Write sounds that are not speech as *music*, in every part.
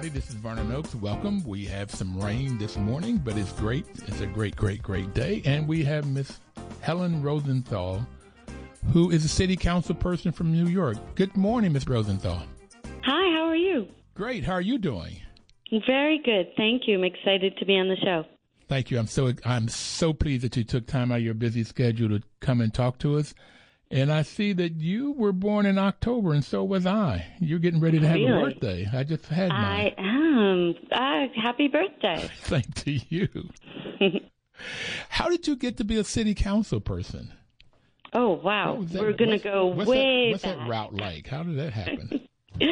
Everybody. This is Vernon Oakes. Welcome. We have some rain this morning, but it's great. It's a great, great, great day. And we have Miss Helen Rosenthal, who is a city council person from New York. Good morning, Miss Rosenthal. Hi, how are you? Great. How are you doing? Very good. Thank you. I'm excited to be on the show. Thank you. I'm so I'm so pleased that you took time out of your busy schedule to come and talk to us. And I see that you were born in October, and so was I. You're getting ready to have Really? a birthday. I just had mine. I am. Uh, happy birthday. *laughs* Thank to you. *laughs* How did you get to be a city council person? Oh, wow. We're going to go what's way that, What's back. that route like? How did that happen? *laughs*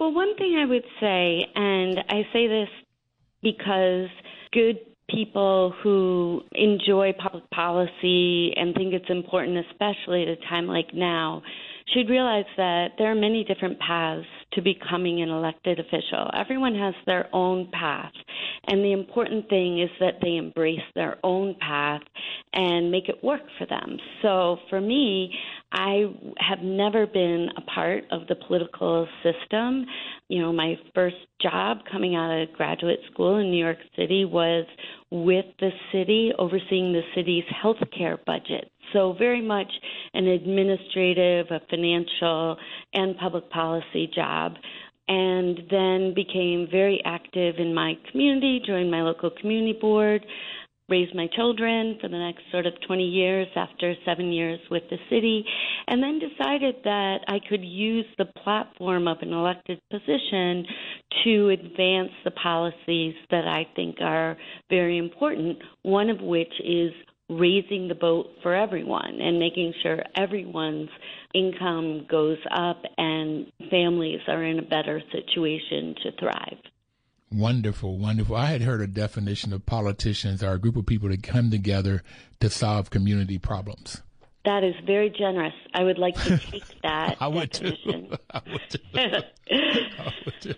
Well, one thing I would say, and I say this because good people who enjoy public policy and think it's important, especially at a time like now, should realize that there are many different paths to becoming an elected official. Everyone has their own path. And the important thing is that they embrace their own path and make it work for them. So for me, I have never been a part of the political system. You know, my first job coming out of graduate school in New York City was with the city, overseeing the city's health care budget. So, very much an administrative, a financial, and public policy job. And then became very active in my community, joined my local community board, raised my children for the next sort of 20 years after seven years with the city, and then decided that I could use the platform of an elected position to advance the policies that I think are very important, one of which is raising the boat for everyone and making sure everyone's income goes up and families are in a better situation to thrive. Wonderful, wonderful. I had heard a definition of politicians are a group of people that come together to solve community problems. That is very generous. I would like to *laughs* take that I would too. *laughs* I would too. *laughs* I would too.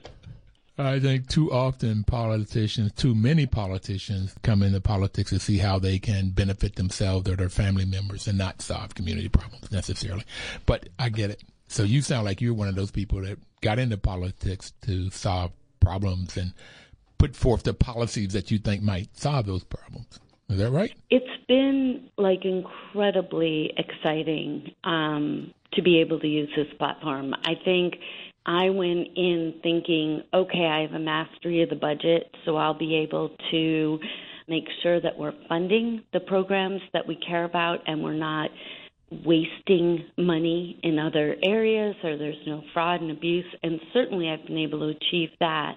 I think too often politicians, too many politicians come into politics to see how they can benefit themselves or their family members and not solve community problems necessarily. But I get it. So you sound like you're one of those people that got into politics to solve problems and put forth the policies that you think might solve those problems. Is that right? It's been like incredibly exciting um, to be able to use this platform. I think I went in thinking, okay, I have a mastery of the budget, so I'll be able to make sure that we're funding the programs that we care about and we're not wasting money in other areas or there's no fraud and abuse. And certainly I've been able to achieve that.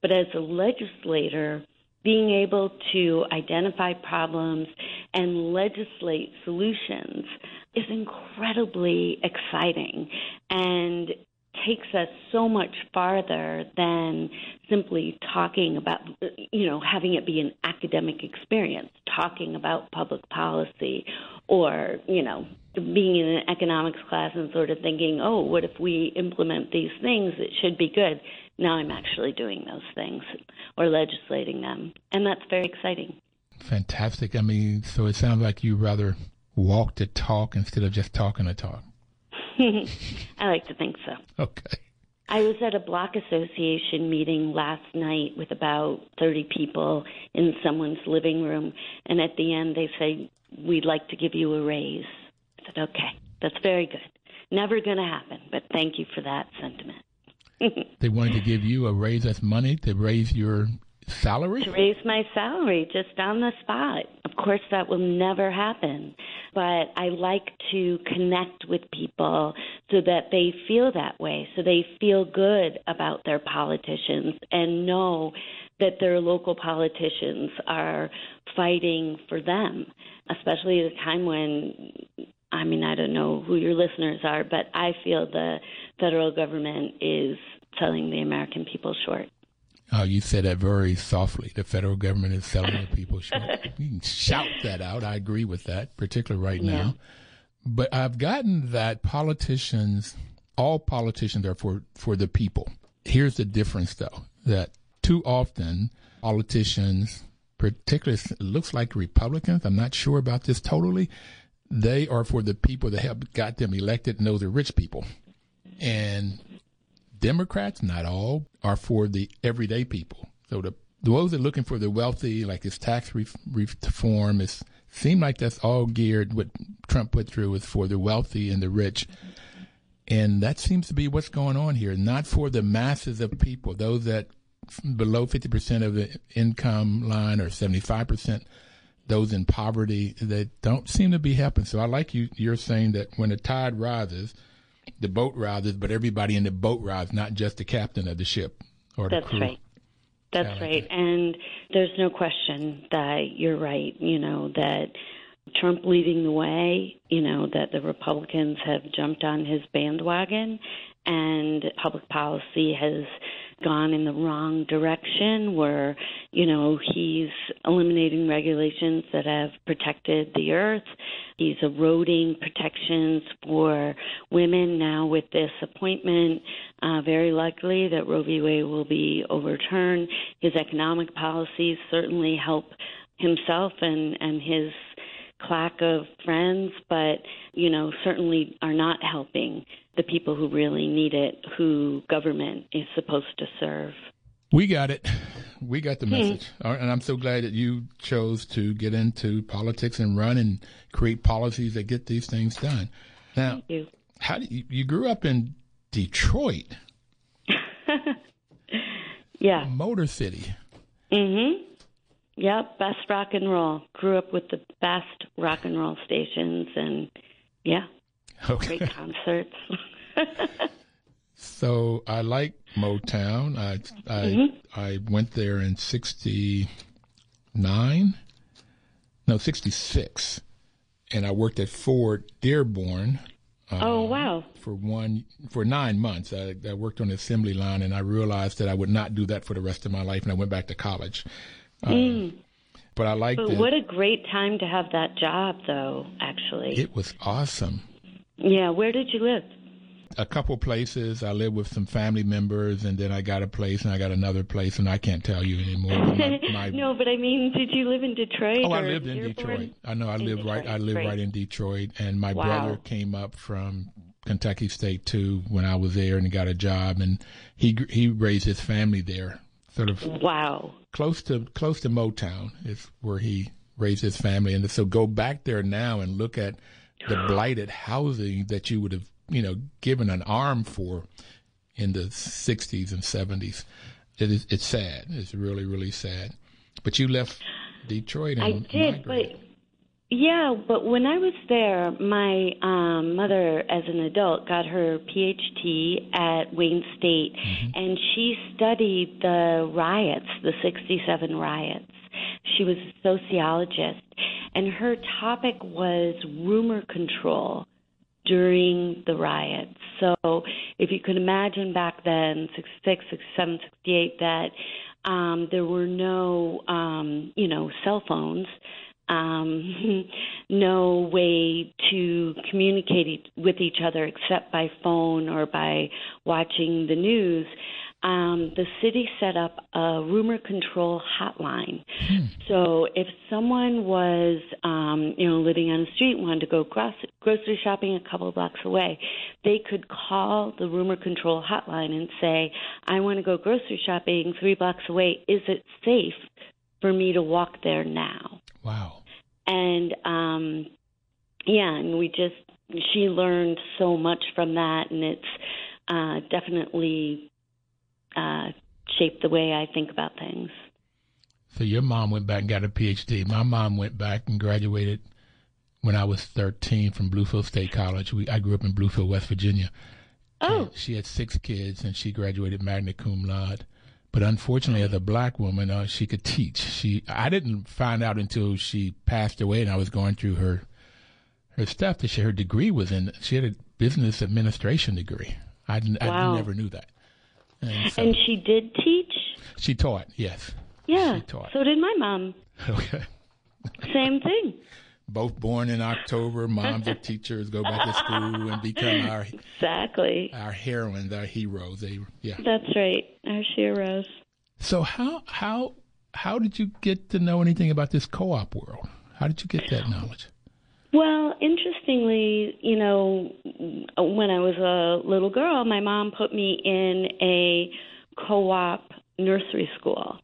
But as a legislator, being able to identify problems and legislate solutions is incredibly exciting and takes us so much farther than simply talking about, you know, having it be an academic experience, talking about public policy or, you know, being in an economics class and sort of thinking, oh, what if we implement these things? It should be good. Now I'm actually doing those things or legislating them. And that's very exciting. Fantastic. I mean, so it sounds like you rather walk the talk instead of just talking the talk. *laughs* I like to think so. Okay. I was at a block association meeting last night with about 30 people in someone's living room, and at the end they say, We'd like to give you a raise. I said, Okay, that's very good. Never going to happen, but thank you for that sentiment. *laughs* They wanted to give you a raise as money to raise your salary? to raise my salary just on the spot. Of course, that will never happen. But I like to connect with people so that they feel that way, so they feel good about their politicians and know that their local politicians are fighting for them, especially at a time when I mean, I don't know who your listeners are, but I feel the federal government is selling the American people short. Oh, you said that very softly. The federal government is selling the people short. *laughs* you can shout that out. I agree with that, particularly right yeah. now. But I've gotten that politicians, all politicians are for, for the people. Here's the difference, though, that too often politicians, particularly it looks like Republicans, I'm not sure about this totally, they are for the people that have got them elected and those are rich people. And Democrats, not all, are for the everyday people. So the those that are looking for the wealthy, like his tax reform, is seem like that's all geared. What Trump put through is for the wealthy and the rich, and that seems to be what's going on here. Not for the masses of people, those that below fifty percent of the income line or seventy five percent those in poverty that don't seem to be helping. So I like you. You're saying that when the tide rises, the boat rises, but everybody in the boat rises, not just the captain of the ship or That's the crew. right. That's like right. That. And there's no question that you're right. You know that Trump leading the way. You know that the Republicans have jumped on his bandwagon, and public policy has gone in the wrong direction where, you know, he's eliminating regulations that have protected the earth. He's eroding protections for women now with this appointment. Uh, very likely that Roe v. Wade will be overturned. His economic policies certainly help himself and, and his clack of friends, but, you know, certainly are not helping the people who really need it, who government is supposed to serve. We got it. We got the hmm. message. And I'm so glad that you chose to get into politics and run and create policies that get these things done. Now, how do you, you grew up in Detroit? *laughs* yeah. Motor City. Mhm. Yep, best rock and roll. Grew up with the best rock and roll stations and yeah. Okay. Great concerts. *laughs* so I like Motown. I I mm-hmm. I went there in '69, no '66, and I worked at Ford Dearborn. Uh, oh wow! For one for nine months, I, I worked on the assembly line, and I realized that I would not do that for the rest of my life, and I went back to college. Mm. But I liked but it. What a great time to have that job, though. Actually, it was awesome. Yeah, where did you live? A couple places. I lived with some family members, and then I got a place, and I got another place, and I can't tell you anymore. My, *laughs* my, no, but I mean, did you live in Detroit? Oh, I lived in Detroit. I know I live right. I live right in Detroit, and my wow. brother came up from Kentucky State too when I was there, and he got a job, and he he raised his family there, sort of. Wow. Close to close to Motown is where he raised his family, and so go back there now and look at the *gasps* blighted housing that you would have, you know, given an arm for in the 60s and 70s. It is, it's sad. It's really, really sad. But you left Detroit and I did, migrated. but yeah, but when I was there, my um, mother, as an adult, got her PhD at Wayne State, mm-hmm. and she studied the riots, the '67 riots. She was a sociologist, and her topic was rumor control during the riots. So if you could imagine back then, 66, 67, 68, that um, there were no, um, you know, cell phones, um, *laughs* no way to communicate with each other except by phone or by watching the news um, the city set up a rumor control hotline. Hmm. So if someone was, um, you know, living on the street wanted to go grocery shopping a couple of blocks away, they could call the rumor control hotline and say, "I want to go grocery shopping three blocks away. Is it safe for me to walk there now?" Wow. And um, yeah, and we just she learned so much from that, and it's uh, definitely uh, shaped the way I think about things. So your mom went back and got a PhD. My mom went back and graduated when I was 13 from Bluefield State College. We, I grew up in Bluefield, West Virginia. Oh. And she had six kids and she graduated magna cum laude. But unfortunately, as a black woman, uh, she could teach. She I didn't find out until she passed away, and I was going through her her stuff that she her degree was in. She had a business administration degree. I, wow. I never knew that. And, so, and she did teach. She taught, yes. Yeah. Taught. So did my mom. *laughs* Okay. Same thing. Both born in October. Moms are teachers. Go back to school and become our exactly our heroines, our heroes. They, yeah. That's right. Our heroes. So how how how did you get to know anything about this co-op world? How did you get that knowledge? Well, interestingly, you know, when I was a little girl, my mom put me in a co op nursery school.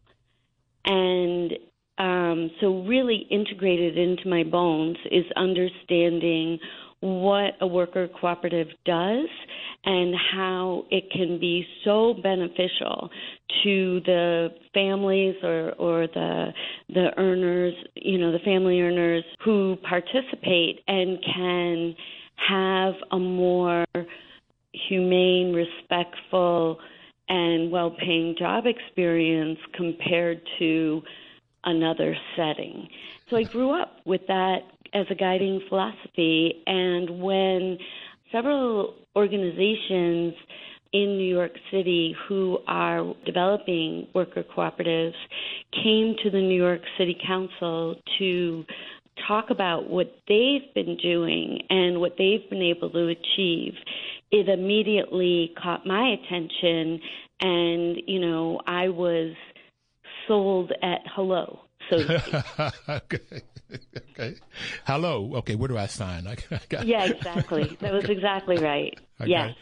And um, so, really integrated into my bones is understanding what a worker cooperative does and how it can be so beneficial to the families or, or the the earners, you know, the family earners who participate and can have a more humane, respectful, and well-paying job experience compared to another setting. So I grew up with that as a guiding philosophy, and when several organizations in New York City who are developing worker cooperatives came to the New York City Council to talk about what they've been doing and what they've been able to achieve. It immediately caught my attention, and you know, I was sold at hello. So *laughs* okay. okay. Hello. Okay. Where do I sign? *laughs* I, I yeah, exactly. That was exactly right. Okay. Yes.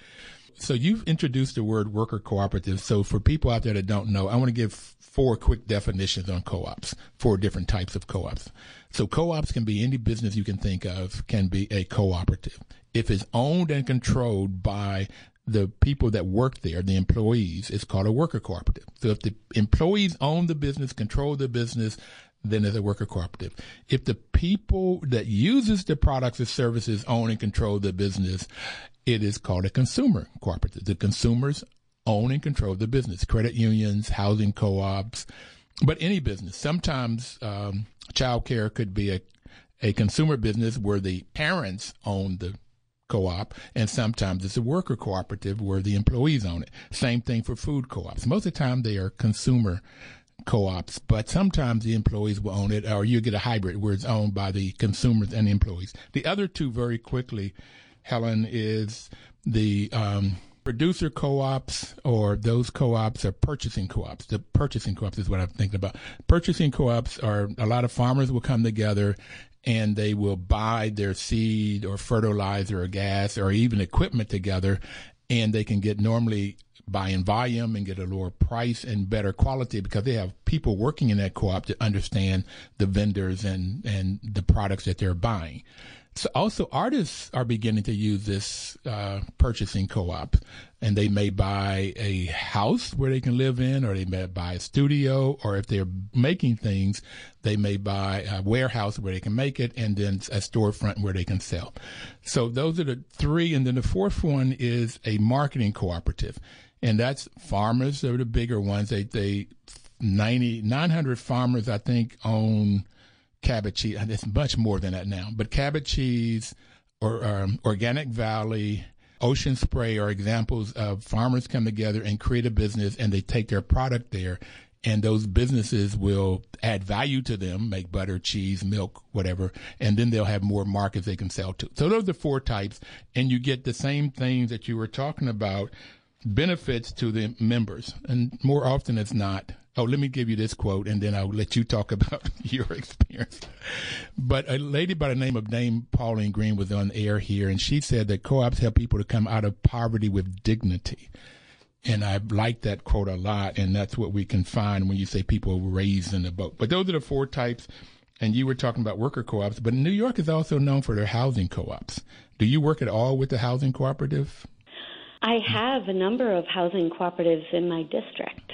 So you've introduced the word worker cooperative. So for people out there that don't know, I want to give four quick definitions on co-ops, four different types of co-ops. So co-ops can be any business you can think of can be a cooperative. If it's owned and controlled by the people that work there, the employees, it's called a worker cooperative. So if the employees own the business, control the business, then it's a worker cooperative. If the people that uses the products or services own and control the business, it is called a consumer cooperative. The consumers own and control the business. Credit unions, housing co-ops, but any business. Sometimes um, child care could be a a consumer business where the parents own the co-op, and sometimes it's a worker cooperative where the employees own it. Same thing for food co-ops. Most of the time they are consumer co-ops, but sometimes the employees will own it, or you get a hybrid where it's owned by the consumers and the employees. The other two, very quickly, Helen, is the um, producer co-ops or those co-ops are purchasing co-ops. The purchasing co-ops is what I'm thinking about. Purchasing co-ops are a lot of farmers will come together and they will buy their seed or fertilizer or gas or even equipment together and they can get normally buy in volume and get a lower price and better quality because they have people working in that co-op to understand the vendors and, and the products that they're buying. So also artists are beginning to use this uh, purchasing co-op, and they may buy a house where they can live in, or they may buy a studio, or if they're making things, they may buy a warehouse where they can make it, and then a storefront where they can sell. So those are the three, and then the fourth one is a marketing cooperative, and that's farmers. They're the bigger ones. They they 90, 900 farmers, I think, own Cabot cheese. It's much more than that now. But Cabot cheese or um, Organic Valley, Ocean Spray are examples of farmers come together and create a business and they take their product there and those businesses will add value to them, make butter, cheese, milk, whatever, and then they'll have more markets they can sell to. So those are four types, and you get the same things that you were talking about, benefits to the members, and more often it's not, Oh, let me give you this quote and then I'll let you talk about *laughs* your experience. But a lady by the name of Dame Pauline Green was on air here and she said that co-ops help people to come out of poverty with dignity. And I like that quote a lot. And that's what we can find when you say people raised in the boat. But those are the four types. And you were talking about worker co-ops, but New York is also known for their housing co-ops. Do you work at all with the housing cooperative? I have a number of housing cooperatives in my district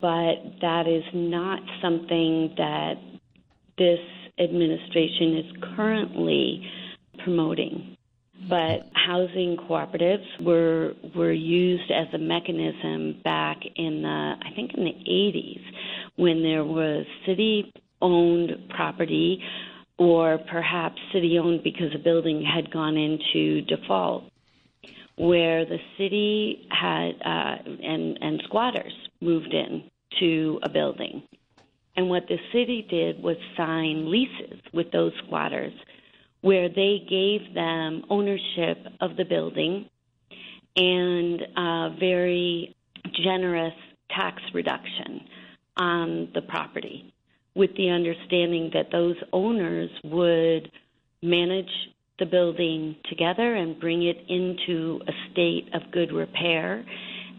but that is not something that this administration is currently promoting. But housing cooperatives were were used as a mechanism back in the I think in the 80s when there was city owned property or perhaps city owned because a building had gone into default where the city had uh, and and squatters moved in to a building. And what the city did was sign leases with those squatters where they gave them ownership of the building and a very generous tax reduction on the property with the understanding that those owners would manage the building together and bring it into a state of good repair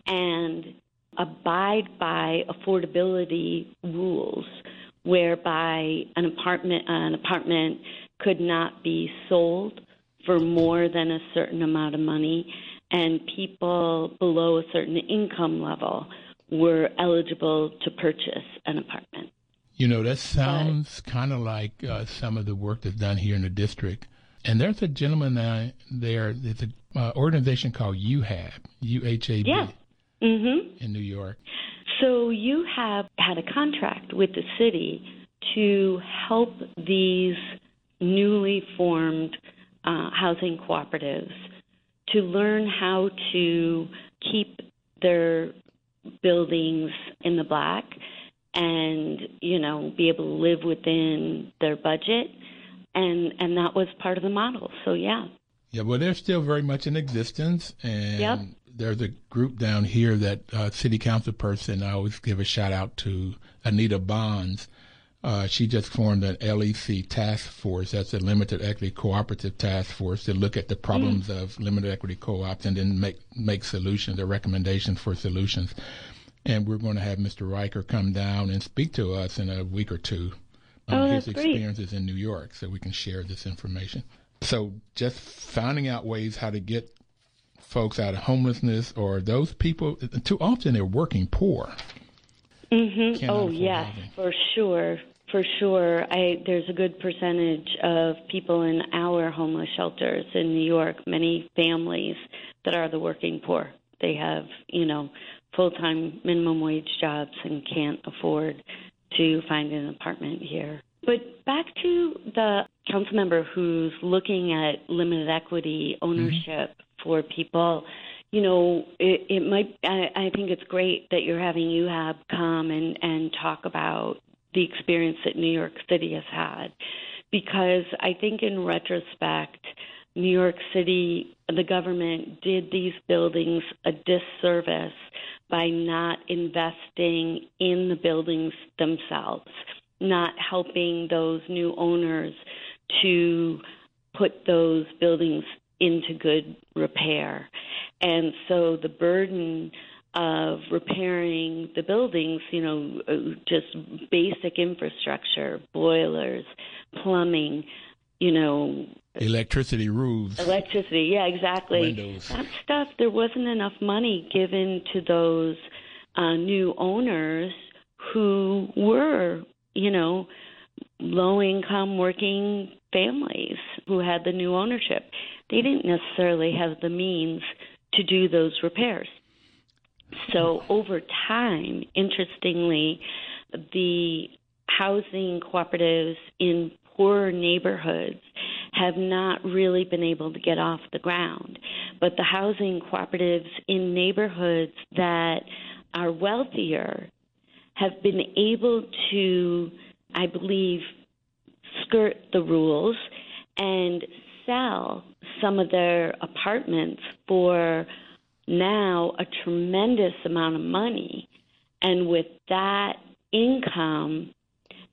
and abide by affordability rules whereby an apartment an apartment could not be sold for more than a certain amount of money and people below a certain income level were eligible to purchase an apartment. You know, that sounds kind of like uh, some of the work that's done here in the district. And there's a gentleman there, there's an uh, organization called UHAB, UHAB. Yeah. Mm-hmm. In New York. So you have had a contract with the city to help these newly formed uh, housing cooperatives to learn how to keep their buildings in the black and you know be able to live within their budget and and that was part of the model so yeah yeah well they're still very much in existence and yep. There's a group down here that uh, city council person i always give a shout out to anita bonds uh, she just formed an LEC task force. That's a limited equity cooperative task force to look at the problems mm. of limited equity co-ops and then make make solutions or recommendations for solutions. And we're going to have Mr. Reicher come down and speak to us in a week or two on oh, his experiences great. in New York, so we can share this information. So just finding out ways how to get folks out of homelessness or those people. Too often they're working poor. Mm-hmm. Oh yes, for sure, for sure. I there's a good percentage of people in our homeless shelters in New York. Many families that are the working poor. They have you know full time minimum wage jobs and can't afford to find an apartment here. But back to the council member who's looking at limited equity ownership mm-hmm. For people you know, it, it might. I, I think it's great that you're having UHAB come and and talk about the experience that New York City has had, because I think in retrospect, New York City, the government did these buildings a disservice by not investing in the buildings themselves, not helping those new owners to put those buildings into good repair. And so the burden of repairing the buildings, you know, uh, just basic infrastructure, boilers, plumbing, you know, electricity roofs. Electricity, yeah, exactly. Windows. That stuff, there wasn't enough money given to those uh, new owners who were, you know, low income working families who had the new ownership. They didn't necessarily have the means to do those repairs. So over time, interestingly, the housing cooperatives in poorer neighborhoods have not really been able to get off the ground. But the housing cooperatives in neighborhoods that are wealthier have been able to, I believe, skirt the rules and sell some of their apartments for now a tremendous amount of money. And with that income,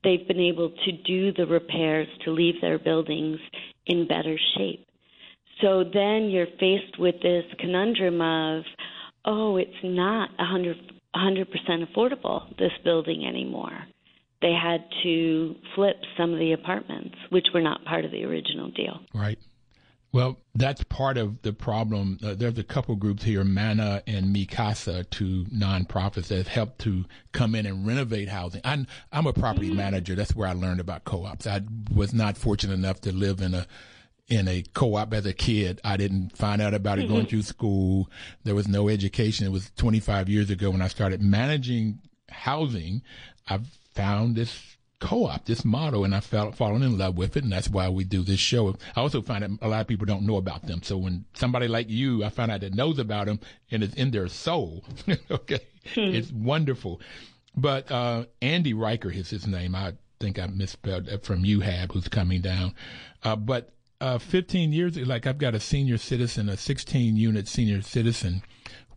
they've been able to do the repairs to leave their buildings in better shape. So then you're faced with this conundrum of, oh, it's not 100, 100% affordable, this building anymore. They had to flip some of the apartments, which were not part of the original deal. Right. Well, that's part of the problem. Uh, there's a couple groups here, MANNA and Mi Casa, two nonprofits that have helped to come in and renovate housing. I'm, I'm a property mm-hmm. manager. That's where I learned about co-ops. I was not fortunate enough to live in a in a co-op as a kid. I didn't find out about it going mm-hmm. through school. There was no education. It was 25 years ago when I started managing housing. I found this co-op, this model, and I fell fallen in love with it, and that's why we do this show. I also find that a lot of people don't know about them. So when somebody like you, I find out that knows about them and it's in their soul. *laughs* okay, hmm. it's wonderful. But uh, Andy Reicher is his name. I think I misspelled it from UHAB, who's coming down. Uh, but uh, 15 years, like I've got a senior citizen, a 16 unit senior citizen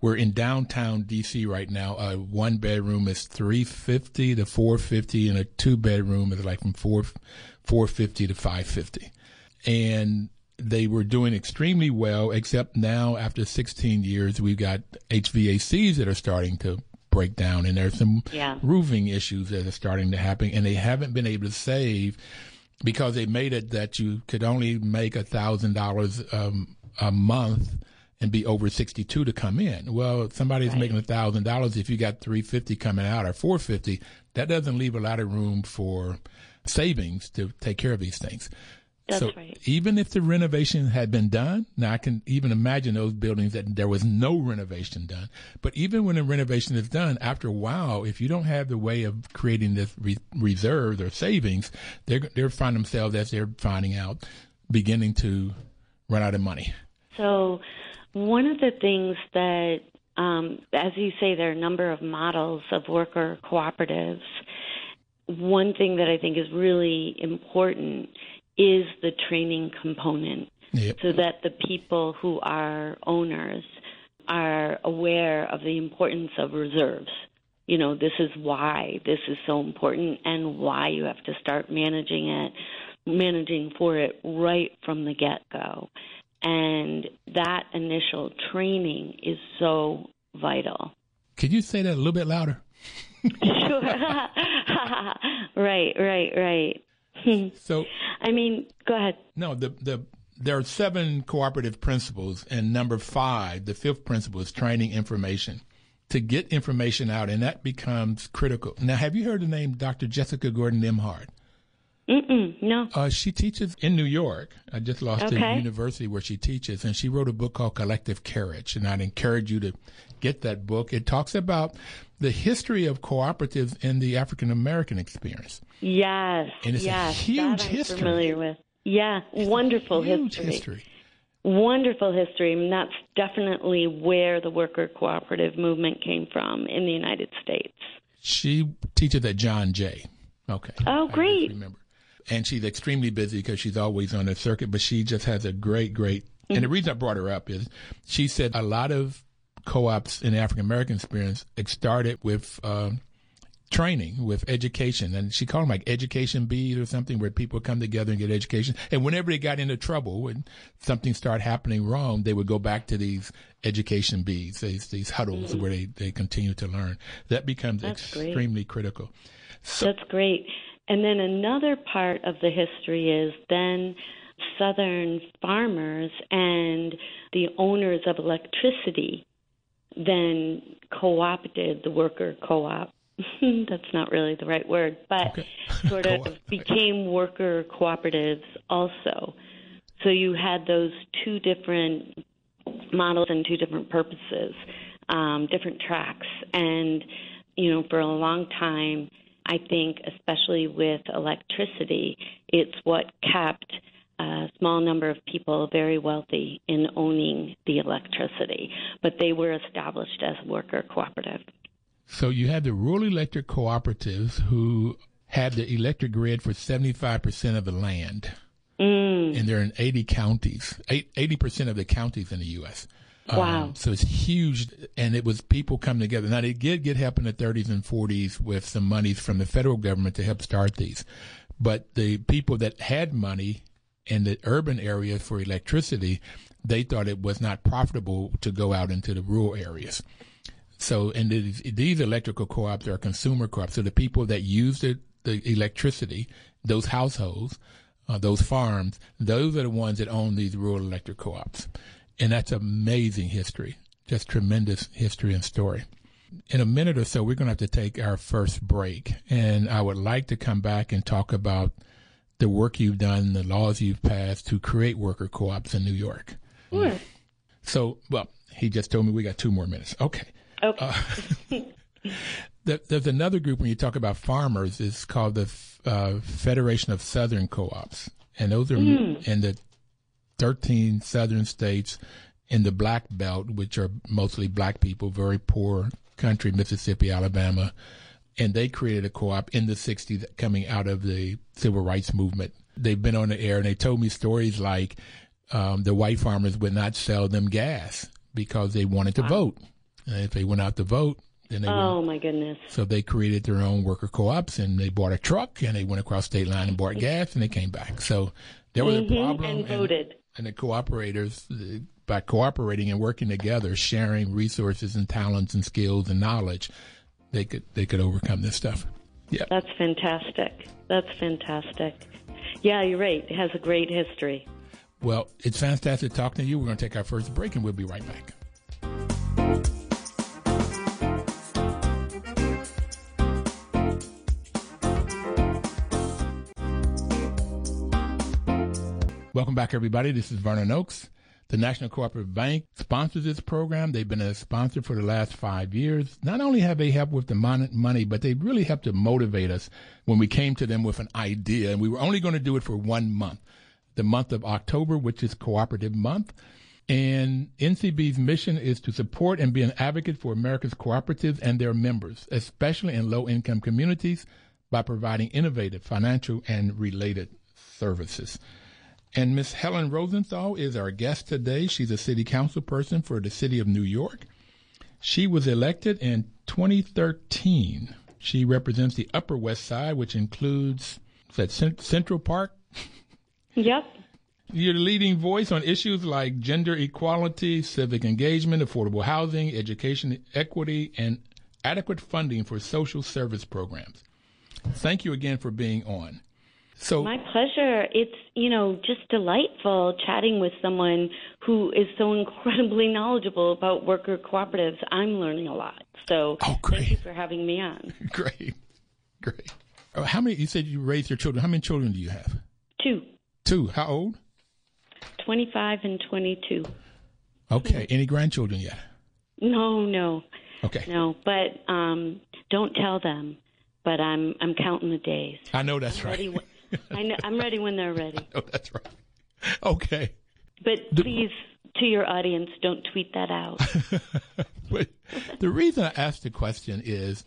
we're in downtown DC right now. A one bedroom is three fifty to four fifty, and a two bedroom is like from four four fifty to five fifty. And they were doing extremely well, except now after 16 years, we've got HVACs that are starting to break down, and there's some yeah. roofing issues that are starting to happen, and they haven't been able to save because they made it that you could only make a thousand dollars um, a month and be over 62 to come in. Well, somebody's right. making a thousand dollars. If you got 350 coming out or 450, that doesn't leave a lot of room for savings to take care of these things. That's so right. even if the renovation had been done, now I can even imagine those buildings that there was no renovation done. But even when a renovation is done, after a while, if you don't have the way of creating this re- reserves or savings, they're they're find themselves as they're finding out, beginning to run out of money. So one of the things that, um, as you say, there are a number of models of worker cooperatives. One thing that I think is really important is the training component yep. so that the people who are owners are aware of the importance of reserves. You know, this is why this is so important and why you have to start managing it, managing for it right from the get go. And that initial training is so vital. Could you say that a little bit louder? sure. *laughs* right, right, right. *laughs* so, I mean, go ahead. No, the the there are seven cooperative principles, and number five, the fifth principle is training information to get information out, and that becomes critical. Now, have you heard the name Dr. Jessica Gordon Nembhard? Mm-mm, no. Uh, she teaches in New York. I just lost okay. the university where she teaches, and she wrote a book called Collective Courage. And I'd encourage you to get that book. It talks about the history of cooperatives in the African American experience. Yes, and it's yes, a huge that I'm history. Familiar with? Yeah, it's wonderful huge history. history. Wonderful history, and that's definitely where the worker cooperative movement came from in the United States. She teaches at John Jay. Okay. Oh, great. remember and she's extremely busy because she's always on the circuit, but she just has a great, great. Mm-hmm. And the reason I brought her up is she said a lot of co-ops in the African American experience started with uh, training, with education, and she called them like education bees or something, where people come together and get education. And whenever they got into trouble, when something started happening wrong, they would go back to these education bees, these these huddles mm-hmm. where they they continue to learn. That becomes That's extremely great. critical. So, That's great. And then another part of the history is then Southern farmers and the owners of electricity then co opted the worker co op. *laughs* That's not really the right word, but okay. *laughs* sort of became worker cooperatives also. So you had those two different models and two different purposes, um, different tracks. And, you know, for a long time, I think, especially with electricity, it's what kept a small number of people very wealthy in owning the electricity, but they were established as worker cooperative. So you had the rural electric cooperatives who had the electric grid for 75% of the land. Mm. And they're in 80 counties, 80% of the counties in the U.S. Wow. Um, so it's huge. And it was people coming together. Now, they did get help in the 30s and 40s with some monies from the federal government to help start these. But the people that had money in the urban areas for electricity, they thought it was not profitable to go out into the rural areas. So, and these, these electrical co-ops are consumer co-ops. So the people that use the, the electricity, those households, uh, those farms, those are the ones that own these rural electric co-ops. And that's amazing history, just tremendous history and story. In a minute or so, we're going to have to take our first break. And I would like to come back and talk about the work you've done, the laws you've passed to create worker co-ops in New York. Sure. So, well, he just told me we got two more minutes. Okay. Okay. Uh, *laughs* there's another group when you talk about farmers. It's called the uh, Federation of Southern Co-ops, and those are mm. in the 13 southern states in the Black Belt, which are mostly black people, very poor country, Mississippi, Alabama, and they created a co-op in the 60s coming out of the civil rights movement. They've been on the air and they told me stories like um, the white farmers would not sell them gas because they wanted to wow. vote. And if they went out to vote, then they oh my goodness! So they created their own worker co-ops and they bought a truck and they went across state line and bought gas and they came back. So there was mm-hmm, a problem and voted. And, the cooperators, by cooperating and working together, sharing resources and talents and skills and knowledge, they could they could overcome this stuff. Yeah, that's fantastic. That's fantastic. Yeah, you're right. It has a great history. Well, it's fantastic talking to you. We're going to take our first break, and we'll be right back. Welcome back, everybody. This is Vernon Oakes. The National Cooperative Bank sponsors this program. They've been a sponsor for the last five years. Not only have they helped with the money, but they really helped to motivate us when we came to them with an idea. And we were only going to do it for one month, the month of October, which is Cooperative Month. And NCB's mission is to support and be an advocate for America's cooperatives and their members, especially in low income communities, by providing innovative financial and related services. And Miss Helen Rosenthal is our guest today. She's a city council person for the city of New York. She was elected in 2013. She represents the Upper West Side, which includes that Central Park. *laughs* Yep. You're the leading voice on issues like gender equality, civic engagement, affordable housing, education equity, and adequate funding for social service programs. Thank you again for being on. So my pleasure. It's you know just delightful chatting with someone who is so incredibly knowledgeable about worker cooperatives. I'm learning a lot. So oh, great. thank you for having me on. *laughs* great, great. Oh, how many? You said you raised your children. How many children do you have? Two. Two. How old? Twenty-five and twenty-two. Okay. Any grandchildren yet? No, no. Okay. No, but um, don't tell them. But I'm I'm counting the days. I know that's I'm right. I know, I'm ready when they're ready. *laughs* Oh, that's right. Okay. But please, to your audience, don't tweet that out. *laughs* but the reason I asked the question is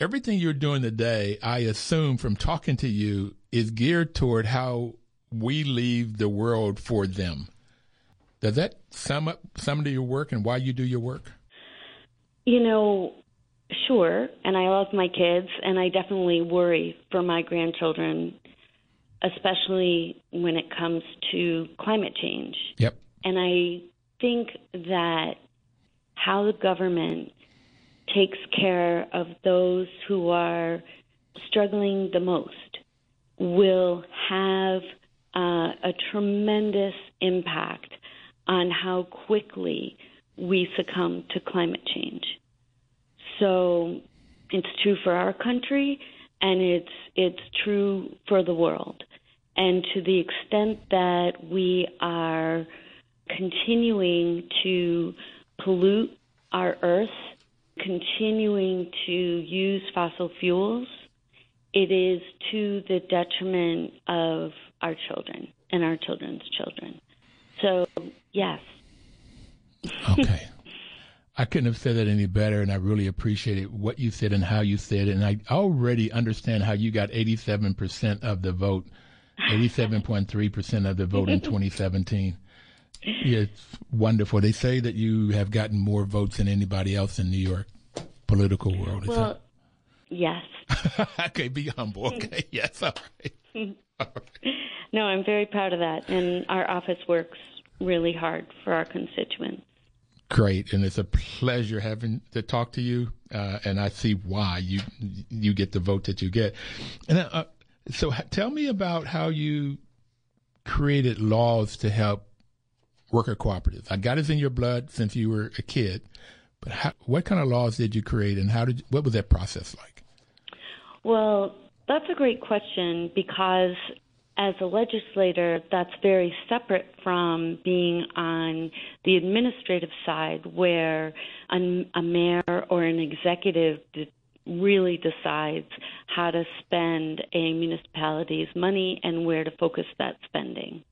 everything you're doing today, I assume from talking to you, is geared toward how we leave the world for them. Does that sum up some of your work and why you do your work? You know, sure. And I love my kids, and I definitely worry for my grandchildren especially when it comes to climate change. Yep. And I think that how the government takes care of those who are struggling the most will have uh, a tremendous impact on how quickly we succumb to climate change. So it's true for our country and it's it's true for the world. And to the extent that we are continuing to pollute our earth, continuing to use fossil fuels, it is to the detriment of our children and our children's children. So, yes. Okay. I couldn't have said that any better, and I really appreciated what you said and how you said it. And I already understand how you got 87% of the vote, 87.3% of the vote in *laughs* 2017. Yeah, it's wonderful. They say that you have gotten more votes than anybody else in New York political world. Is well, that... yes. *laughs* okay, be humble. *laughs* Okay, yes, all right. all right. No, I'm very proud of that, and our office works really hard for our constituents. Great, and it's a pleasure having to talk to you. Uh, and I see why you you get the vote that you get. And uh, so, tell me about how you created laws to help worker cooperatives. I got it in your blood since you were a kid, but how, what kind of laws did you create, and how did what was that process like? Well, that's a great question because as a legislator, that's very separate from being on the administrative side, where a, a mayor or an executive really decides how to spend a municipality's money and where to focus that spending.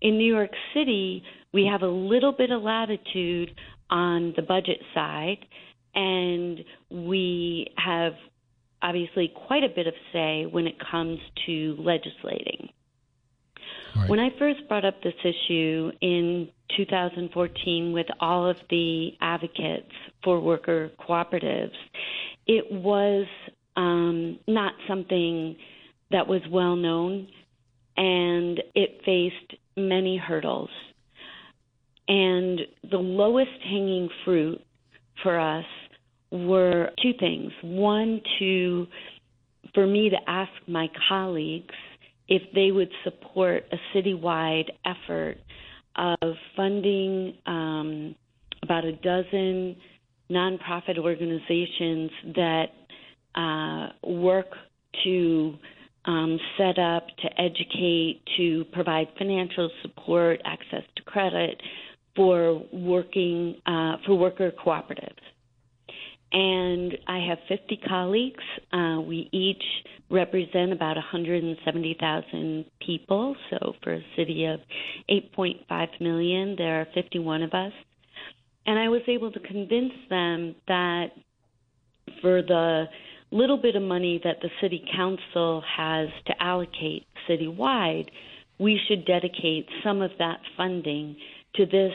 In New York City, we have a little bit of latitude on the budget side, and we have obviously quite a bit of say when it comes to legislating. Right. When I first brought up this issue in 2014 with all of the advocates for worker cooperatives, it was um, not something that was well known, and it faced many hurdles. And the lowest hanging fruit for us were two things. One, to for me to ask my colleagues if they would support a citywide effort of funding um, about a dozen nonprofit organizations that uh, work to um, set up, to educate, to provide financial support, access to credit for working uh, for worker cooperatives and I have 50 colleagues. Uh, we each represent about 170,000 people. So for a city of 8.5 million, there are 51 of us. And I was able to convince them that for the little bit of money that the city council has to allocate citywide, we should dedicate some of that funding to this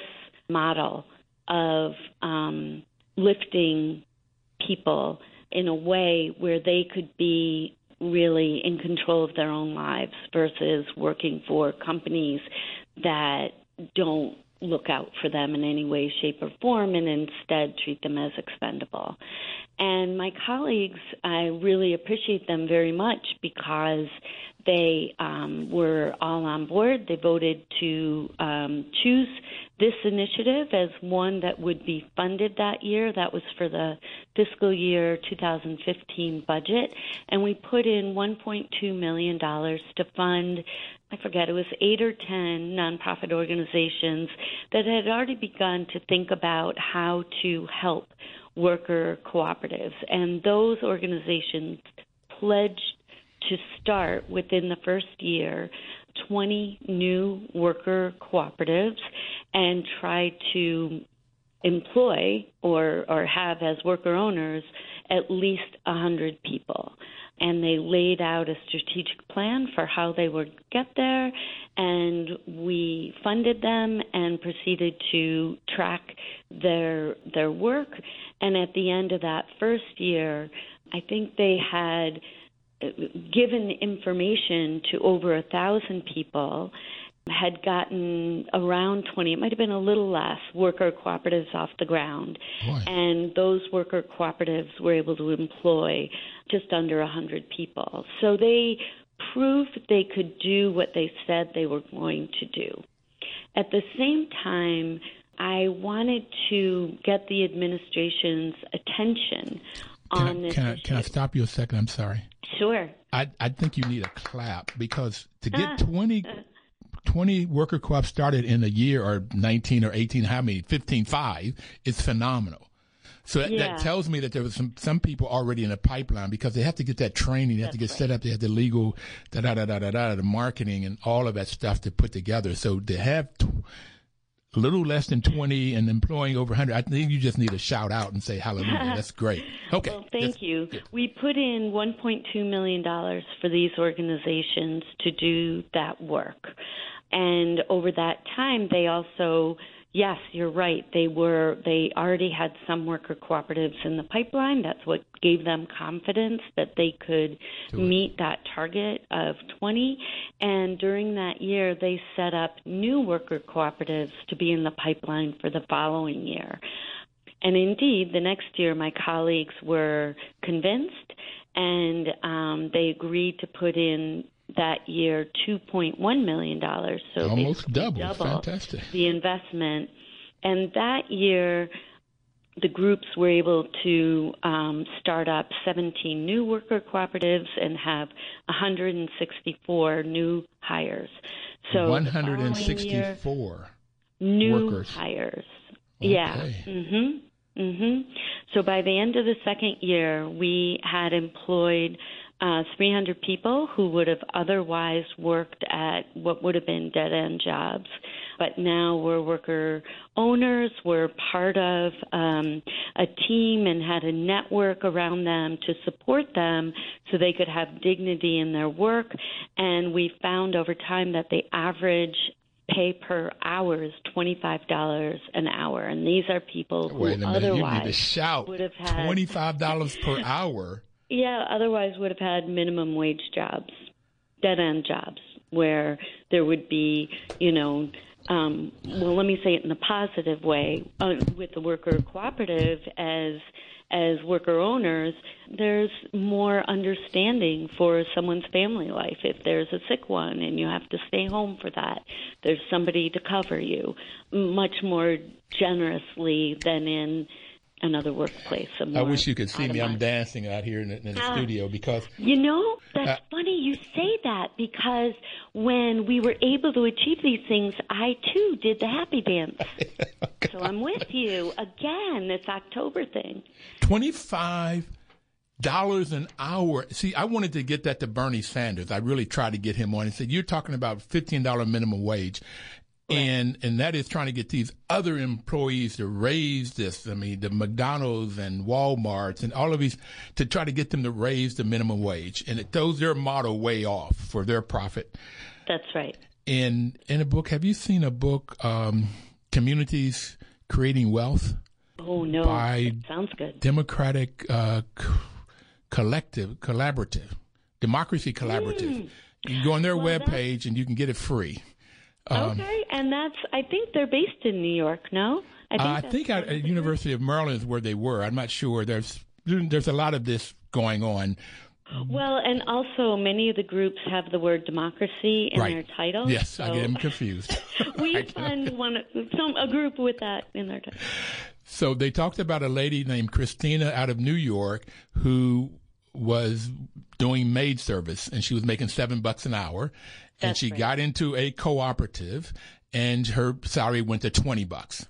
model of um, lifting people in a way where they could be really in control of their own lives versus working for companies that don't look out for them in any way, shape, or form and instead treat them as expendable. And my colleagues, I really appreciate them very much because they um, were all on board. They voted to um, choose this initiative as one that would be funded that year. That was for the fiscal year 2015 budget. And we put in $1.2 million to fund, I forget, it was eight or 10 nonprofit organizations that had already begun to think about how to help worker cooperatives. And those organizations pledged to start within the first year 20 new worker cooperatives and try to employ or, or have as worker owners at least 100 people. And they laid out a strategic plan for how they would get there, and we funded them and proceeded to track their their work. And at the end of that first year, I think they had given information to over a thousand people had gotten around 20, it might have been a little less, worker cooperatives off the ground. Boy. And those worker cooperatives were able to employ just under 100 people. So they proved they could do what they said they were going to do. At the same time, I wanted to get the administration's attention can on I, this. Can I, can I stop you a second? I'm sorry. Sure. I, I think you need a clap because to get uh, 20, uh. 20 worker co-ops started in a year or 19 or 18, how many, 15, five, is phenomenal. So that, yeah. that, tells me that there was some, some people already in the pipeline because they have to get that training, they have That's to get right. set up, they have the legal, da da da da da da, the marketing and all of that stuff to put together. So to have a little less than 20 and employing over 100, I think you just need to shout out and say hallelujah. That's *laughs* great. Okay. Well, thank you. We put in $1.2 million for these organizations to do that work. And over that time, they also yes, you're right. They were they already had some worker cooperatives in the pipeline. That's what gave them confidence that they could meet that target of 20. And during that year, they set up new worker cooperatives to be in the pipeline for the following year. And indeed, the next year, my colleagues were convinced and um, they agreed to put in that year $2.1 million. So almost double. double Fantastic. the investment. And that year, the groups were able to um, start up 17 new worker cooperatives and have 164 new hires. So 164 new workers. hires. Okay. Yeah. Mhm. Mhm. So by the end of the second year, we had employed uh, 300 people who would have otherwise worked at what would have been dead end jobs. But now we're worker owners, we're part of um, a team and had a network around them to support them so they could have dignity in their work. And we found over time that the average pay per hour is $25 an hour. And these are people who Wait a minute, you need to otherwise shout would have had $25 per hour. Yeah, otherwise would have had minimum wage jobs, dead end jobs, where there would be, you know, um, well, let me say it in a positive way. Uh, with the worker cooperative, as as worker owners, there's more understanding for someone's family life. If there's a sick one and you have to stay home for that, there's somebody to cover you, much more generously than in another workplace. I wish you could see me. I'm dancing out here in the, in the Ah. studio because You know, that's Uh, funny you say that because when we were able to achieve these things, I too did the happy dance. *laughs* So I'm with you again. This October thing. Twenty-five dollars an hour. See, I wanted to get that to Bernie Sanders. I really tried to get him on and said, "You're talking about fifteen dollar minimum wage." And and that is trying to get these other employees to raise this. I mean, the McDonald's and WalMarts and all of these to try to get them to raise the minimum wage, and it throws their model way off for their profit. That's right. And in a book, have you seen a book, um, Communities Creating Wealth? Oh no, By- that sounds good. Democratic uh, c- Collective Collaborative, Democracy Collaborative. You can go on their. Well, webpage and you can get it free. Um, okay, and that's. I think they're based in New York. No, I think. Uh, I think at, at University of Maryland is where they were. I'm not sure. There's there's a lot of this going on. Well, and also many of the groups have the word democracy in Right. their title. Yes, I get them confused. *laughs* *laughs* we fund one some a group with that in their title. So they talked about a lady named Christina out of New York who was doing maid service and she was making seven bucks an hour. And she right. got into a cooperative and her salary went to 20 bucks.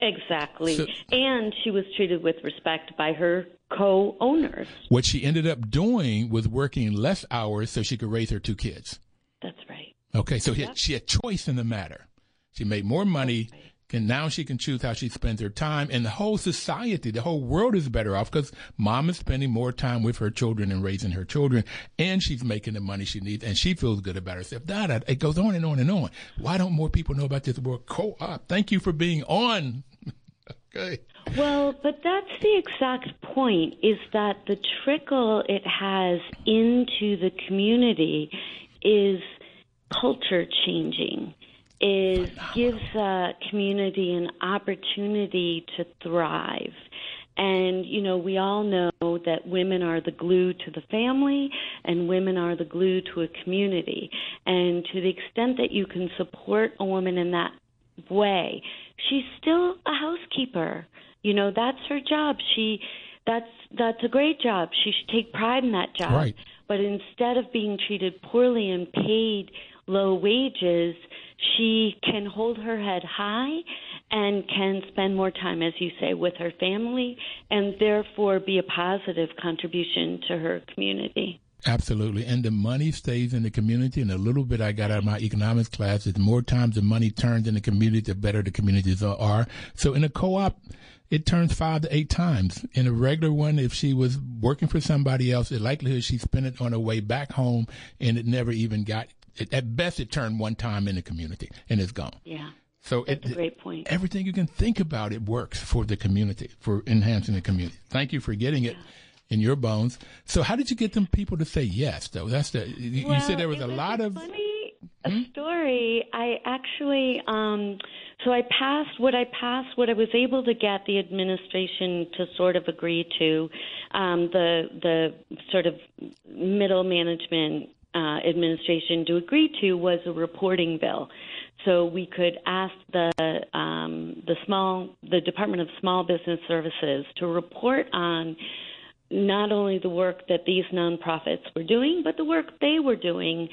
Exactly. So- and she was treated with respect by her co owners. What she ended up doing was working less hours so she could raise her two kids. That's right. Okay, so she- she had choice in the matter. She made more money, and now she can choose how she spends her time. And the whole society, the whole world is better off because mom is spending more time with her children and raising her children, and she's making the money she needs, and she feels good about herself. That that- it goes on and on and on. Why don't more people know about this word co-op? Thank you for being on. *laughs* okay. Well, but that's the exact point is that the trickle it has into the community is culture changing. Is gives a community an opportunity to thrive. And, you know, we all know that women are the glue to the family and women are the glue to a community. And to the extent that you can support a woman in that way, she's still a housekeeper. You know, that's her job. She that's that's a great job. She should take pride in that job. Right. But instead of being treated poorly and paid low wages, she can hold her head high and can spend more time, as you say, with her family and therefore be a positive contribution to her community. Absolutely. And the money stays in the community. And a little bit I got out of my economics class is more times the money turns in the community, the better the communities are- are. So in a co-op, it turns five to eight times. In a regular one, if she was working for somebody else, the likelihood she spent it on her way back home and it never even got, it, at best it turned one time in the community and it's gone. Yeah, So it, a great point. everything you can think about it works for the community for enhancing the community thank you for getting it in your bones so how did you get them people to say yes though that's the you, you said there was it a lot of Hmm? funny story. I actually, um, so I passed what I passed, what I was able to get the administration to sort of agree to, um, the the sort of middle management uh, administration to agree to was a reporting bill. So we could ask the um, the small the Department of Small Business Services to report on not only the work that these nonprofits were doing, but the work they were doing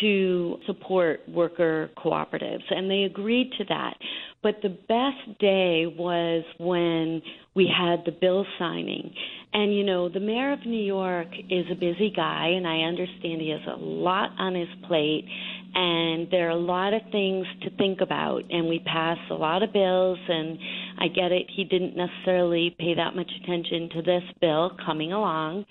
to support worker cooperatives, and they agreed to that. But the best day was when we had the bill signing. And, you know, the mayor of New York is a busy guy, and I understand he has a lot on his plate, and there are a lot of things to think about. And we pass a lot of bills, and I get it, he didn't necessarily pay that much attention to this bill coming along.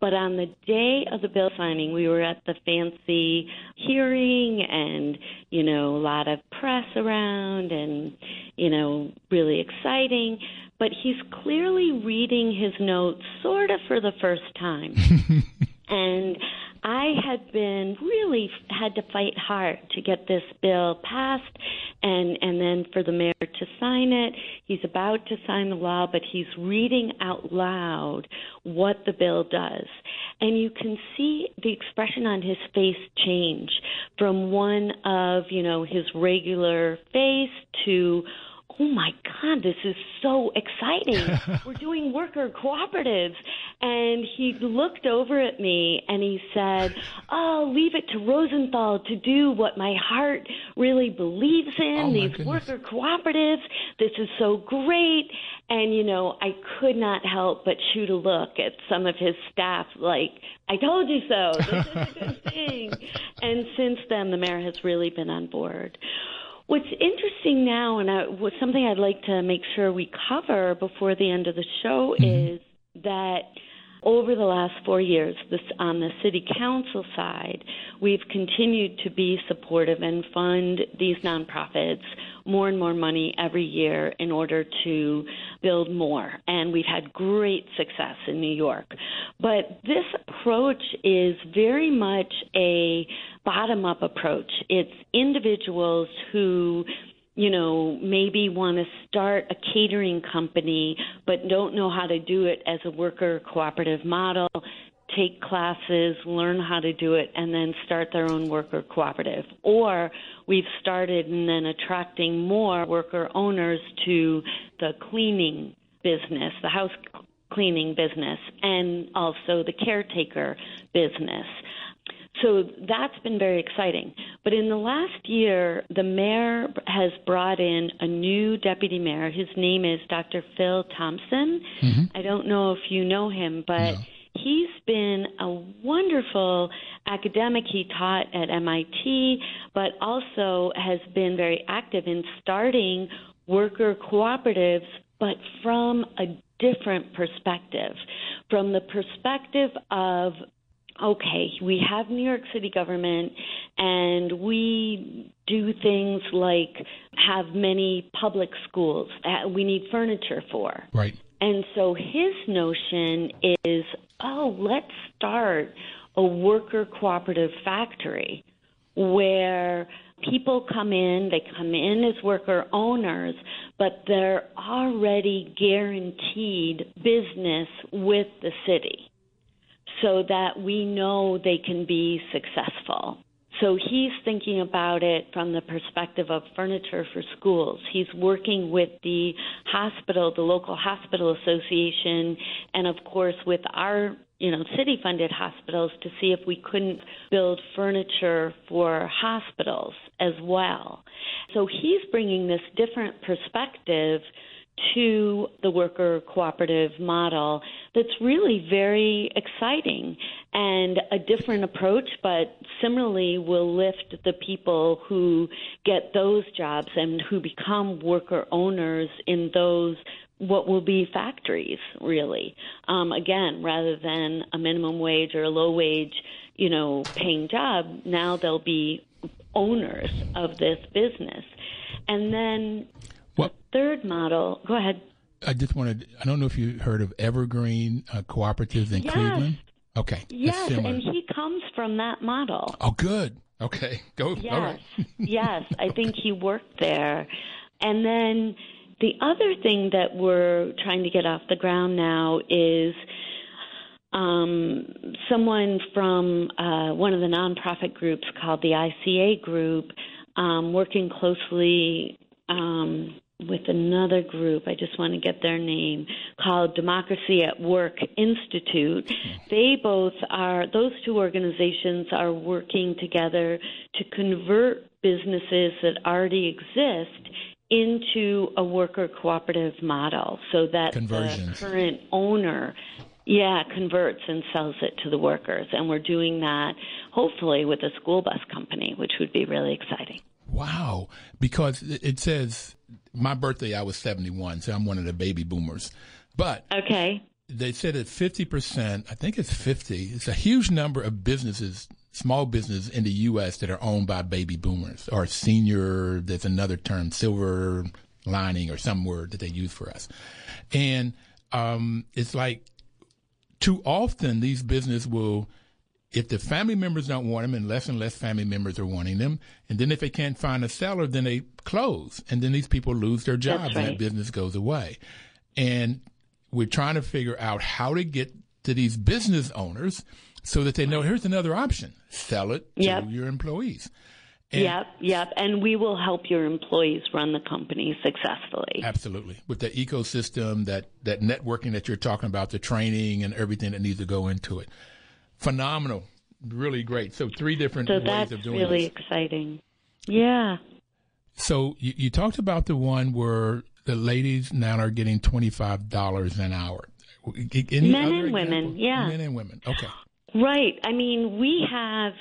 But on the day of the bill signing, we were at the fancy hearing and, you know, a lot of press around and, you know, really exciting. But he's clearly reading his notes sort of for the first time. *laughs* and I had been really had to fight hard to get this bill passed and and then for the mayor to sign it. He's about to sign the law, but he's reading out loud what the bill does. And you can see the expression on his face change from one of, you know, his regular face to oh my God, this is so exciting. *laughs* We're doing worker cooperatives. And he looked over at me and he said, Oh, leave it to Rosenthal to do what my heart really believes in, oh these goodness. worker cooperatives. This is so great. And, you know, I could not help but shoot a look at some of his staff like, I told you so. This is a good *laughs* thing. and since then, the mayor has really been on board. What's interesting now, and I, what's something I'd like to make sure we cover before the end of the show, mm-hmm. is that over the last four years, this, on the city council side, we've continued to be supportive and fund these nonprofits more and more money every year in order to build more. And we've had great success in New York. But this approach is very much a bottom up approach. It's individuals who you know, maybe want to start a catering company but don't know how to do it as a worker cooperative model, take classes, learn how to do it, and then start their own worker cooperative. Or we've started and then attracting more worker owners to the cleaning business, the house cleaning business, and also the caretaker business. So that's been very exciting. But in the last year, the mayor has brought in a new deputy mayor. His name is Dr. Phil Thompson. Mm-hmm. I don't know if you know him, but. No. He's been a wonderful academic. He taught at MIT, but also has been very active in starting worker cooperatives, but from a different perspective. From the perspective of okay, we have New York City government and we do things like have many public schools that we need furniture for. Right. And so his notion is, oh, let's start a worker cooperative factory where people come in, they come in as worker owners, but they're already guaranteed business with the city so that we know they can be successful. So he's thinking about it from the perspective of furniture for schools. He's working with the hospital, the local hospital association, and of course with our you know city funded hospitals to see if we couldn't build furniture for hospitals as well. So he's bringing this different perspective to the worker cooperative model that's really very exciting and a different approach, but similarly will lift the people who get those jobs and who become worker owners in those what will be factories really. Um, again rather than a minimum wage or a low wage you know paying job now they'll be owners of this business. And then the third model, go ahead. I just wanted, I don't know if you heard of Evergreen uh, Cooperatives in yes. Cleveland. Okay. Yes, and he comes from that model. Oh, good. Okay. Go. Yes. *laughs* yes, I think he worked there. And then the other thing that we're trying to get off the ground now is um, someone from uh, one of the nonprofit groups called the ICA Group um, working closely um, with another group. I just want to get their name called Democracy at Work Institute. Mm-hmm. They both are, those two organizations are working together to convert businesses that already exist into a worker cooperative model so that the current owner yeah converts and sells it to the workers. And we're doing that hopefully with a school bus company which would be really exciting. Wow. Because it says my birthday I was 71 so I'm one of the baby boomers but okay they said that 50% I think it's 50 it's a huge number of businesses small business in the U.S. that are owned by baby boomers or senior. There's another term, silver lining, or some word that they use for us. And um, it's like too often these business will, if the family members don't want them, and less and less family members are wanting them, and then if they can't find a seller, then they close, and then these people lose their jobs, right. and that business goes away. And we're trying to figure out how to get to these business owners so that they know here's another option sell it to yep. your employees. And yep, yep. And we will help your employees run the company successfully. Absolutely. With the ecosystem, that, that networking that you're talking about, the training and everything that needs to go into it. Phenomenal. Really great. So three different so ways of doing really this. exciting. Yeah. So you, you talked about the one where the ladies now are getting $25 an hour. Any Men and women, yeah. Men and women. Okay. Right. I mean, we have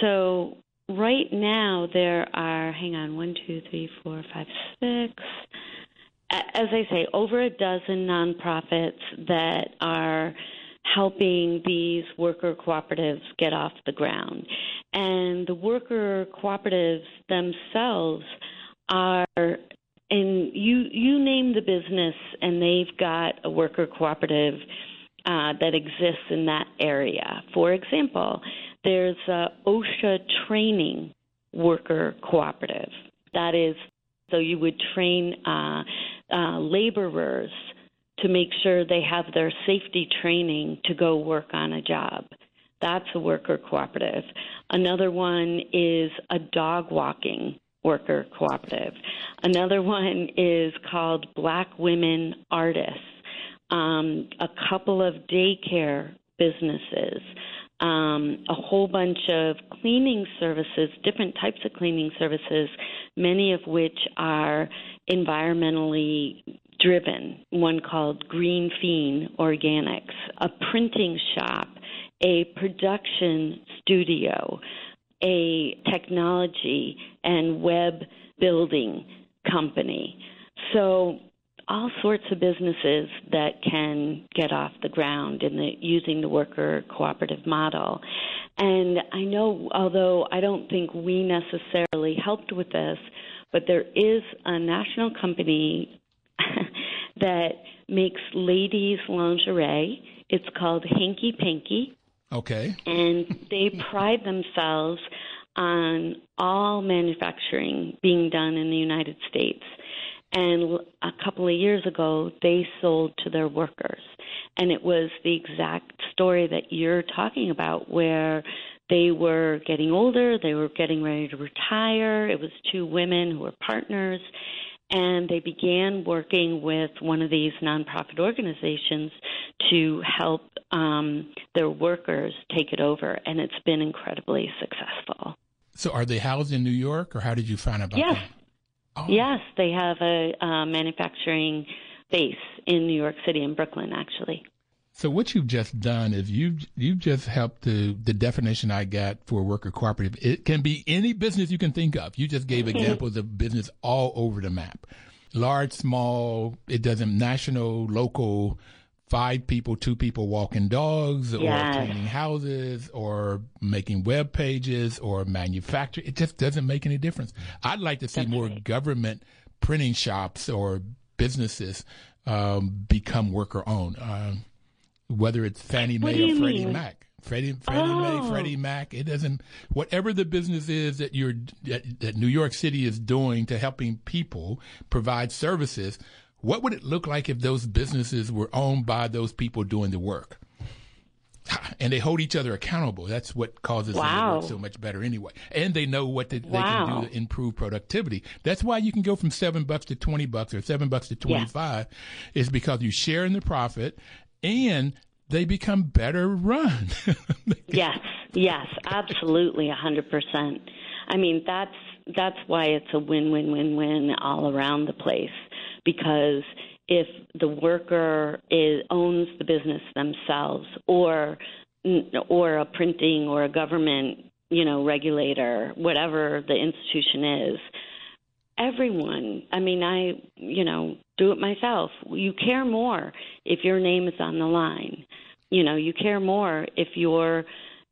so right now there are hang on one, two, three, four, five, six. As I say, over a dozen nonprofits that are helping these worker cooperatives get off the ground. And the worker cooperatives themselves are and you you name the business and they've got a worker cooperative uh, that exists in that area. For example, there's a OSHA training worker cooperative. That is, so you would train uh, uh, laborers to make sure they have their safety training to go work on a job. That's a worker cooperative. Another one is a dog walking worker cooperative. Another one is called Black Women Artists um, a couple of daycare businesses, um, a whole bunch of cleaning services, different types of cleaning services, many of which are environmentally driven. One called Green Fiend Organics, a printing shop, a production studio, a technology and web building company. So all sorts of businesses that can get off the ground in the using the worker cooperative model. And I know, although I don't think we necessarily helped with this, but there is a national company that makes ladies lingerie. It's called Hanky Panky. Okay. And *laughs* they pride themselves on all manufacturing being done in the United States. And a couple of years ago, they sold to their workers. And it was the exact story that you're talking about, where they were getting older, they were getting ready to retire. It was two women who were partners. And they began working with one of these nonprofit organizations to help um, their workers take it over. And it's been incredibly successful. So, are they housed in New York, or how did you find out about yes. that? Oh. Yes, they have a uh, manufacturing base in New York City in Brooklyn, actually. So what you've just done is you you've just helped the the definition I got for worker cooperative. It can be any business you can think of. You just gave mm-hmm. examples of business all over the map, large, small. It doesn't national, local five people, two people walking dogs or yes. cleaning houses or making web pages or manufacturing. It just doesn't make any difference. I'd like to see That's more government printing shops or businesses um, become worker owned, um, whether it's Fannie Mae or Freddie mean? Mac. Freddie, Freddie oh. Mae, Freddie Mac. It doesn't. Whatever the business is that you're that, that New York City is doing to helping people provide services, what would it look like if those businesses were owned by those people doing the work? *sighs* and they hold each other accountable. That's what causes wow. them to work so much better anyway. And they know what they, wow. they can do to improve productivity. That's why you can go from seven bucks to 20 bucks or seven bucks to 25 yeah. is because you share in the profit and they become better run. *laughs* yes, yes, absolutely, a hundred percent. I mean, that's that's why it's a win-win-win-win all around the place because if the worker is owns the business themselves or or a printing or a government you know regulator whatever the institution is everyone. I mean i you know do it myself. You care more if your name is on the line. You know you care more if your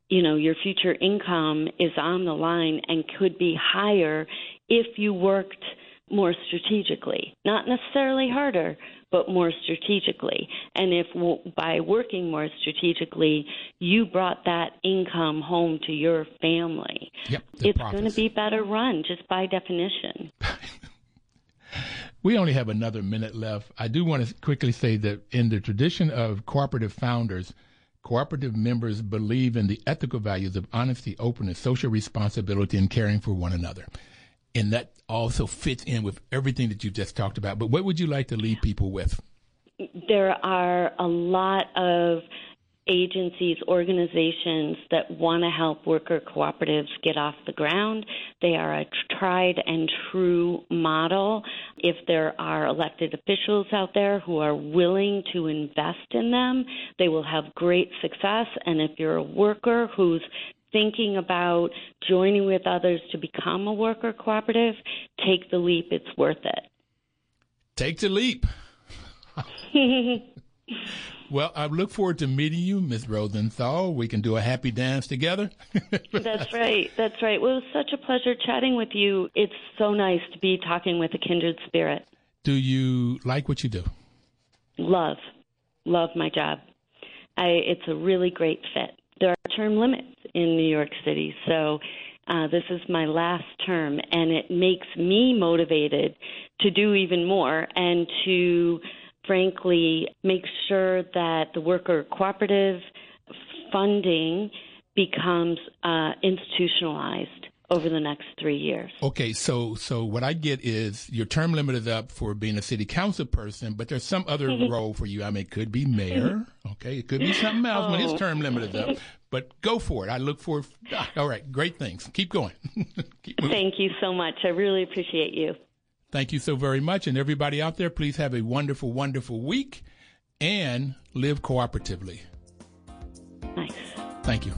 you know your future income is on the line and could be higher if you worked more strategically, not necessarily harder, but more strategically. And if by working more strategically, you brought that income home to your family, yep, it's going to be better run just by definition. *laughs* we only have another minute left. I do want to quickly say that in the tradition of cooperative founders, cooperative members believe in the ethical values of honesty, openness, social responsibility, and caring for one another In that also fits in with everything that you've just talked about. But what would you like to leave people with? There are a lot of agencies, organizations that want to help worker cooperatives get off the ground. They are a tried and true model. If there are elected officials out there who are willing to invest in them, they will have great success. And if you're a worker who's thinking about joining with others to become a worker cooperative, take the leap. It's worth it. Take the leap. *laughs* well, I look forward to meeting you, Ms. Rosenthal. We can do a happy dance together. *laughs* That's right. That's right. Well, it was such a pleasure chatting with you. It's so nice to be talking with a kindred spirit. Do you like what you do? Love. Love my job. I, it's a really great fit. There are term limits in New York City. So uh, this is my last term, and it makes me motivated to do even more and to, frankly, make sure that the worker cooperative funding becomes uh, institutionalized over the next three years. Okay, so so what I get is your term limit is up for being a city council person, but there's some other *laughs* role for you. I mean, it could be mayor. Okay, it could be something else oh. when his term limit is up. *laughs* But go for it. I look for. All right, great things. Keep going. *laughs* Keep Thank you so much. I really appreciate you. Thank you so very much, and everybody out there, please have a wonderful, wonderful week, and live cooperatively. Nice. Thank you.